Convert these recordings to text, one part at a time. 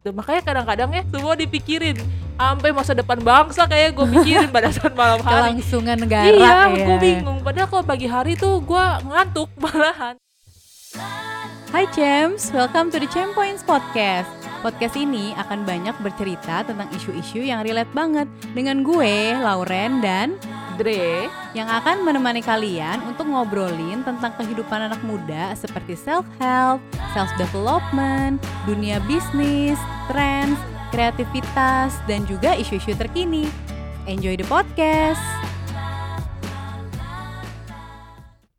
Tuh, makanya kadang-kadang ya semua dipikirin. Sampai masa depan bangsa kayak gue pikirin pada saat malam hari. Kelangsungan negara iya ya. gue bingung. Padahal kalau pagi hari tuh gue ngantuk malahan. Hai Champs, welcome to the Champ Points Podcast. Podcast ini akan banyak bercerita tentang isu-isu yang relate banget dengan gue, Lauren, dan Dre yang akan menemani kalian untuk ngobrolin tentang kehidupan anak muda seperti self-help, self-development, dunia bisnis, trends, kreativitas, dan juga isu-isu terkini. Enjoy the podcast!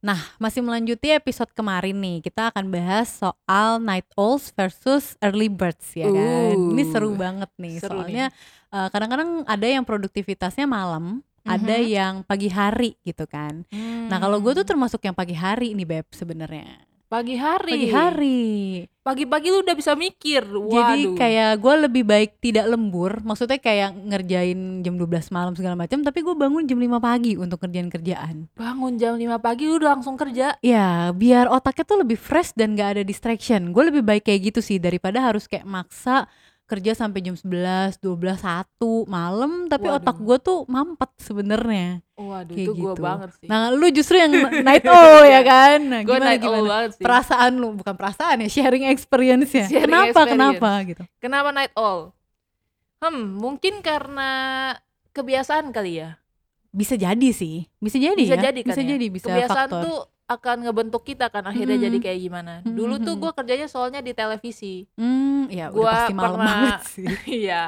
Nah, masih melanjuti episode kemarin nih, kita akan bahas soal night owls versus early birds ya kan. Uh, Ini seru banget nih, seru soalnya eh, kadang-kadang ada yang produktivitasnya malam, ada Mhm. yang pagi hari gitu kan. Nah, kalau gue tuh termasuk yang pagi hari nih beb sebenarnya. pagi hari Pagi hari. pagi-pagi lu udah bisa mikir Jadi waduh kayak gue lebih baik tidak lembur, maksudnya kayak ngerjain jam 12 malam segala macam, tapi gue bangun jam 5 pagi untuk kerjaan kerjaan. bangun jam 5 pagi lu udah langsung kerja Ya, biar otaknya tuh lebih fresh dan gak ada distraction. Gue lebih baik kayak gitu sih daripada harus kayak maksa kerja sampai jam 11, 12, 1 malam tapi Waduh. otak gue tuh mampet sebenarnya. waduh Kayak itu gue gitu. banget sih Nah, lu justru yang night owl ya kan? Nah, gue night owl banget sih Perasaan lu, bukan perasaan ya, sharing experience ya. Sharing kenapa? experience. Kenapa gitu? kenapa night owl hmm mungkin karena kebiasaan kali ya Bisa jadi sih. Bisa jadi bisa ya. jadi kan bisa ya? jadi bisa kebiasaan faktor. tuh akan ngebentuk kita kan akhirnya Hmm. jadi kayak gimana Hmm, dulu hmm, tuh hmm. gue kerjanya soalnya di televisi Hmm, ya Gua udah pasti malam pernah- banget sih. Iya,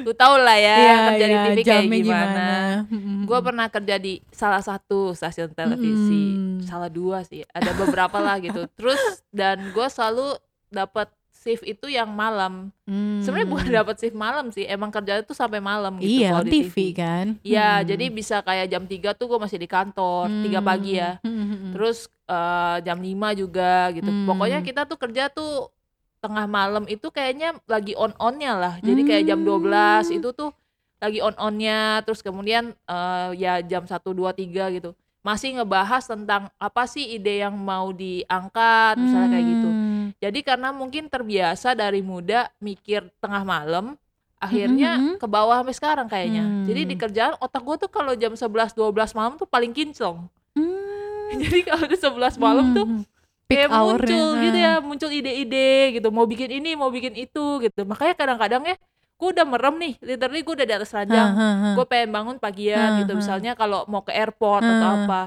lu tau lah ya Iya, kerja di iya, TV kayak jamnya gimana. Mm-mm. Gue pernah kerja di salah satu stasiun televisi, Mm. salah dua sih, ada beberapa lah gitu. Terus dan gue selalu dapat shift itu yang malam. Hmm. Sebenarnya bukan dapat shift malam sih, emang kerja itu sampai malam gitu Iya, kalau kan di TV, kan. Iya, Hmm. jadi bisa kayak jam 3 tuh gue masih di kantor, 3 pagi ya. Hmm, hmm, hmm. Terus eh, jam 5 juga gitu. Hmm. Pokoknya kita tuh kerja tuh tengah malam itu kayaknya lagi on-onnya lah. Jadi kayak jam 12 Hmm. itu tuh lagi on-onnya. Terus kemudian eh, ya jam 1, 2, 3 gitu. Masih ngebahas tentang apa sih ide yang mau diangkat misalnya kayak gitu. Hmm. Jadi karena mungkin terbiasa dari muda mikir tengah malam, akhirnya Mhm, mhm. ke bawah sampai sekarang kayaknya. Jadi di Hmm. kerjaan otak gue tuh kalau jam 11, 12 malam tuh paling kinclong. Hmm. Jadi kalau udah 11 malam tuh Hmm. Peak kayak muncul gitu ya muncul ide-ide gitu mau bikin ini mau bikin itu gitu makanya kadang-kadang ya gue udah merem nih literally gue udah di atas ranjang. Gue pengen bangun pagian gitu misalnya kalau mau ke airport atau apa.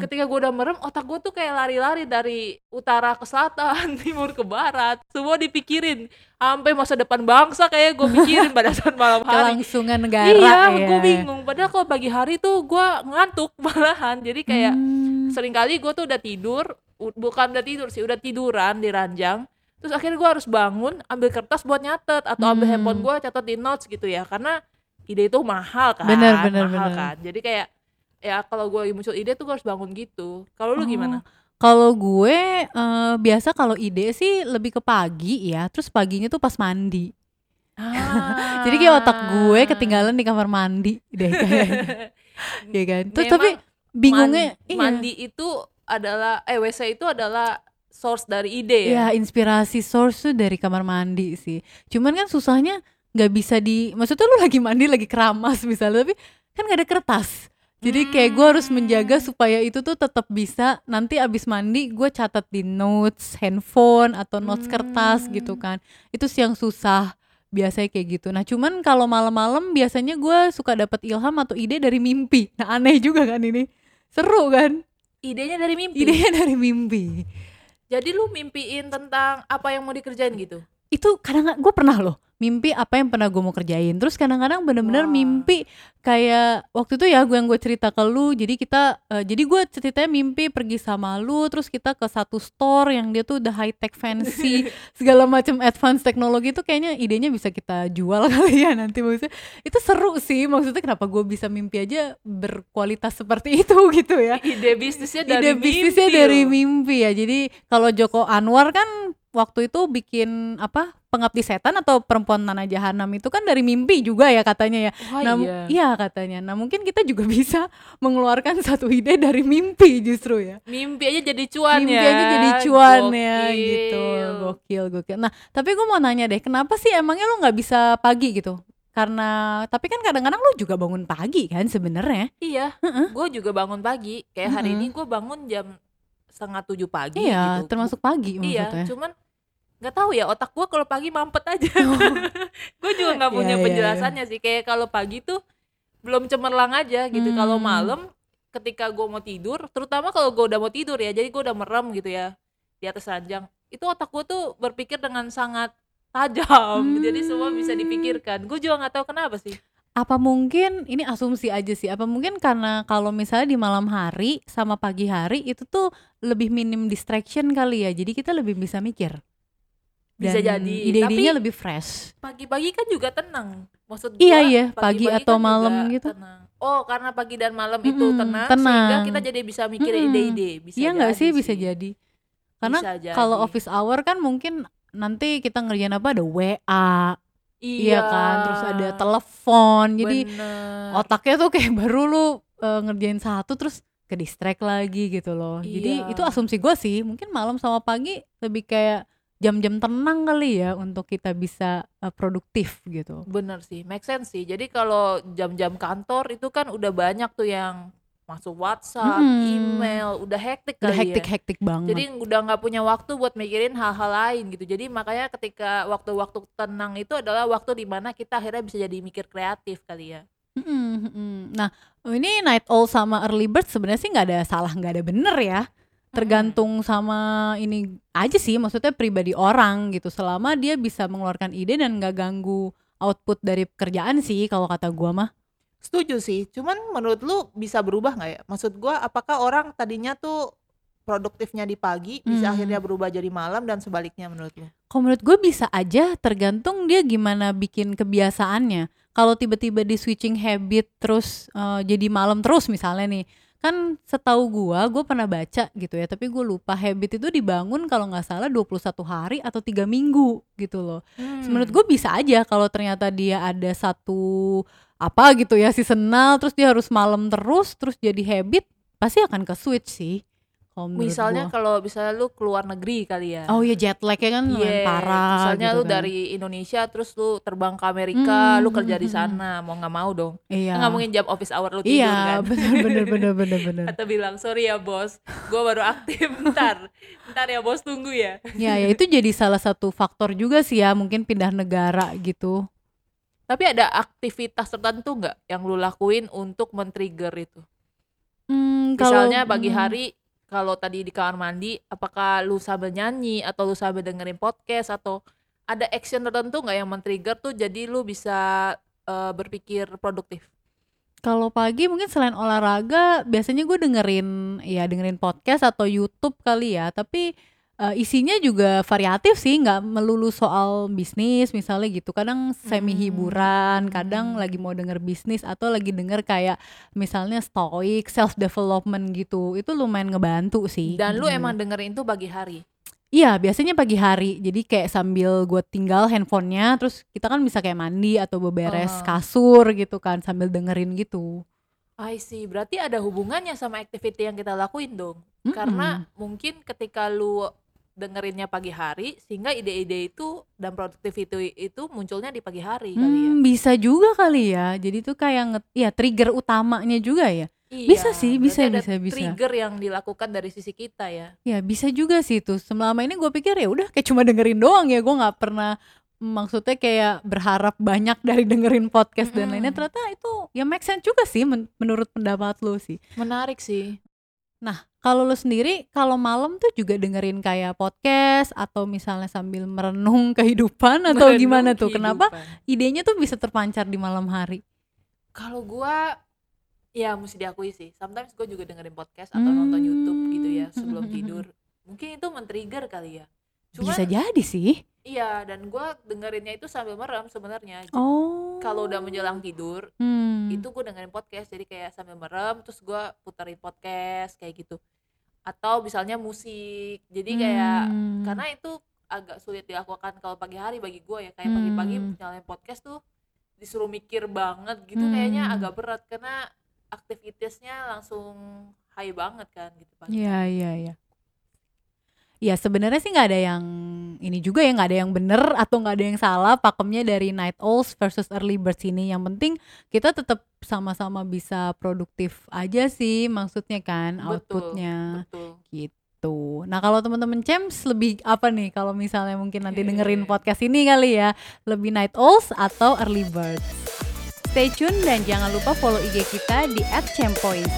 ketika gue udah merem otak gue tuh kayak lari-lari dari utara ke selatan timur ke barat. Semua dipikirin. Sampai masa depan bangsa kayak gue pikirin pada saat malam hari. Kelangsungan negara iya ya. gue bingung. Padahal kalau pagi hari tuh gue ngantuk malahan. Jadi kayak Hmm. sering kali gue tuh udah tidur bukan udah tidur sih udah tiduran di ranjang terus akhirnya gue harus bangun ambil kertas buat nyatet atau ambil Hmm. handphone gue catat di notes gitu ya karena ide itu mahal kan Bener, bener, mahal bener. kan jadi kayak ya kalau gue muncul ide tuh gue harus bangun gitu kalau lu Oh, gimana Kalau gue eh, biasa kalau ide sih lebih ke pagi ya, terus paginya tuh pas mandi. Ah. Jadi kayak otak gue ketinggalan di kamar mandi deh kayaknya. ya kan. Terus tapi bingungnya Man- iya. mandi itu adalah eh WC itu adalah source dari ide ya Ya inspirasi source tuh dari kamar mandi sih. Cuman kan susahnya nggak bisa di, maksudnya lu lagi mandi lagi keramas misalnya, tapi kan nggak ada kertas. Jadi kayak gue harus menjaga Hmm. supaya itu tuh tetap bisa nanti abis mandi gue catat di notes handphone atau notes kertas gitu Hmm. kan. Itu sih yang susah biasanya kayak gitu. Nah cuman kalau malam-malam biasanya gue suka dapat ilham atau ide dari mimpi. Nah aneh juga kan ini, seru kan? idenya dari mimpi Idenya dari mimpi. Jadi lu mimpiin tentang apa yang mau dikerjain gitu itu kadang gue pernah loh mimpi apa yang pernah gue mau kerjain. Terus kadang-kadang bener-bener Wah. mimpi kayak waktu itu ya gue yang gue cerita ke lu jadi kita eh, jadi gue ceritanya mimpi pergi sama lu terus kita ke satu store yang dia tuh udah high tech fancy segala macam advance teknologi itu kayaknya idenya bisa kita jual kali ya nanti maksudnya. Itu seru sih maksudnya kenapa gue bisa mimpi aja berkualitas seperti itu gitu ya. Ide bisnisnya dari ide bisnisnya mimpi dari mimpi ya. Jadi kalau Joko Anwar kan waktu itu bikin apa pengabdi setan atau perempuan tanah jahanam itu kan dari mimpi juga ya katanya ya Wah, nah iya. iya katanya nah mungkin kita juga bisa mengeluarkan satu ide dari mimpi justru ya Mimpi aja jadi cuan mimpi ya. aja jadi cuan ya Gokil. gitu gokil gokil nah tapi gue mau nanya deh kenapa sih emangnya lo nggak bisa pagi gitu karena tapi kan kadang-kadang lo juga bangun pagi kan sebenarnya Iya, gue juga bangun pagi. Kayak hari Mm-mm. ini gue bangun jam setengah tujuh pagi iya gitu. termasuk pagi Iya, maksudnya cuman nggak tahu ya otak gue kalau pagi mampet aja. gue juga nggak Iya, punya iya, iya. penjelasannya sih. Kayak kalau pagi tuh belum cemerlang aja gitu. Kalau Hmm. malam ketika gue mau tidur, terutama kalau gue udah mau tidur ya, jadi gue udah merem gitu ya di atas ranjang. Itu otak gue tuh berpikir dengan sangat tajam. Jadi semua bisa Hmm. dipikirkan. Gue juga nggak tahu kenapa sih. apa mungkin ini asumsi aja sih apa mungkin karena kalau misalnya di malam hari sama pagi hari itu tuh lebih minim distraction kali ya jadi kita lebih bisa mikir Bisa Dan jadi. ide-idenya Tapi lebih fresh pagi-pagi kan juga tenang. Maksud Iya, gua, iya, pagi atau juga malam gitu. tenang. Oh, karena pagi dan malam itu Mm-mm, tenang, tenang. sehingga kita jadi bisa mikir ide-ide. Bisa iya nggak jadi sih bisa jadi karena jadi. kalau office hour kan mungkin nanti kita ngerjain apa ada WA iya, kan terus ada telepon jadi Bener. otaknya tuh kayak baru lu eh, ngerjain satu terus ke distract lagi gitu loh jadi Iya. itu asumsi gue sih mungkin malam sama pagi lebih kayak jam-jam tenang kali ya untuk kita bisa eh, produktif gitu Bener sih, make sense sih. Jadi kalau jam-jam kantor itu kan udah banyak tuh yang masuk WhatsApp, Mm-mm. email, udah hektik udah kali ya. hektik-hektik banget Jadi udah nggak punya waktu buat mikirin hal-hal lain gitu. Jadi makanya ketika waktu-waktu tenang itu adalah waktu di mana kita akhirnya bisa jadi mikir kreatif kali ya. Mm-mm, mm-mm. Nah, ini night owl sama early bird sebenarnya sih nggak ada salah, nggak ada bener ya. Tergantung sama ini aja sih, maksudnya pribadi orang gitu. Selama dia bisa mengeluarkan ide dan nggak ganggu output dari pekerjaan sih, kalau kata gua mah. Setuju sih, cuman menurut lu bisa berubah nggak ya? Maksud gua apakah orang tadinya tuh produktifnya di pagi bisa Hmm. akhirnya berubah jadi malam dan sebaliknya menurut lu? Kalau menurut gue bisa aja, tergantung dia gimana bikin kebiasaannya. Kalau tiba-tiba di switching habit terus eh, jadi malam terus misalnya nih, kan setahu gua, gue pernah baca gitu ya, tapi gue lupa habit itu dibangun kalau nggak salah 21 hari atau tiga minggu gitu loh. Hmm. Menurut gue bisa aja kalau ternyata dia ada satu apa gitu ya seasonal terus dia harus malam terus terus jadi habit pasti akan ke switch sih. Kalau misalnya kalau misalnya lu keluar negeri kali ya. oh ya jet lag-nya kan lumayan Iya, parah misalnya gitu lu kan. dari Indonesia terus lu terbang ke Amerika, Hmm, lu kerja di hmm, sana, mau nggak mau dong. iya. Kan nggak mungkin jam office hour lu tidur Iya, kan. bener bener bener bener bener. Atau bilang sorry ya bos, gua baru aktif ntar, ntar ya bos tunggu ya. ya ya itu jadi salah satu faktor juga sih ya mungkin pindah negara gitu. Tapi ada aktivitas tertentu nggak yang lu lakuin untuk men-trigger itu? Hmm, kalau Misalnya pagi hmm, hari kalau tadi di kamar mandi, apakah lu sambil nyanyi atau lu sambil dengerin podcast atau ada action tertentu nggak yang men-trigger tuh jadi lu bisa eh, berpikir produktif? Kalau pagi mungkin selain olahraga biasanya gue dengerin ya dengerin podcast atau YouTube kali ya tapi eh, isinya juga variatif sih nggak melulu soal bisnis misalnya gitu kadang semi hiburan kadang Hmm. lagi mau denger bisnis atau lagi denger kayak misalnya stoic self development gitu itu lumayan ngebantu sih Dan lu dengerin. emang dengerin tuh pagi hari. Iya, biasanya pagi hari. Jadi kayak sambil gue tinggal handphonenya, terus kita kan bisa kayak mandi atau beberes Oh. kasur gitu kan sambil dengerin gitu. I see, berarti ada hubungannya sama activity yang kita lakuin dong. Mm-mm. Karena mungkin ketika lu dengerinnya pagi hari, sehingga ide-ide itu dan productivity itu munculnya di pagi hari kali ya. Hmm, bisa juga kali ya. Jadi tuh kayak ya trigger utamanya juga ya. bisa sih, bisa, ada bisa, bisa. Trigger yang dilakukan dari sisi kita ya. Ya bisa juga sih tuh. Selama ini gue pikir ya udah kayak cuma dengerin doang ya. Gue nggak pernah maksudnya kayak berharap banyak dari dengerin podcast dan Mm-mm. lainnya. Ternyata itu ya make sense juga sih men- menurut pendapat lu sih. Menarik sih. Nah, kalau lu sendiri kalau malam tuh juga dengerin kayak podcast atau misalnya sambil merenung kehidupan atau Merenung gimana tuh? Kenapa idenya tuh bisa terpancar di malam hari? Kalau gua ya mesti diakui sih. Sometimes gue juga dengerin podcast atau nonton YouTube gitu ya Hmm, sebelum hmm, hmm, tidur. Mungkin itu men-trigger kali ya. Cuman bisa jadi sih. iya dan gua dengerinnya itu sambil merem sebenarnya. Oh. Kalau udah menjelang tidur Hmm. itu gue dengerin podcast jadi kayak sambil merem terus gua puterin podcast kayak gitu. Atau misalnya musik. Jadi kayak Hmm. karena itu agak sulit dilakukan kalau pagi hari bagi gue ya kayak pagi-pagi Hmm. nyalain podcast tuh disuruh mikir banget gitu kayaknya Hmm. agak berat karena aktivitasnya langsung high banget kan gitu pagi. Iya iya iya. Ya sebenarnya sih nggak ada yang ini juga ya nggak ada yang bener atau nggak ada yang salah pakemnya dari night owls versus early birds ini. Yang penting kita tetap sama-sama bisa produktif aja sih maksudnya kan Betul, outputnya betul. gitu. Nah kalau teman-teman Cems lebih apa nih kalau misalnya mungkin nanti dengerin podcast ini kali ya lebih night owls atau early birds. Stay tune dan jangan lupa follow IG kita di @champoint.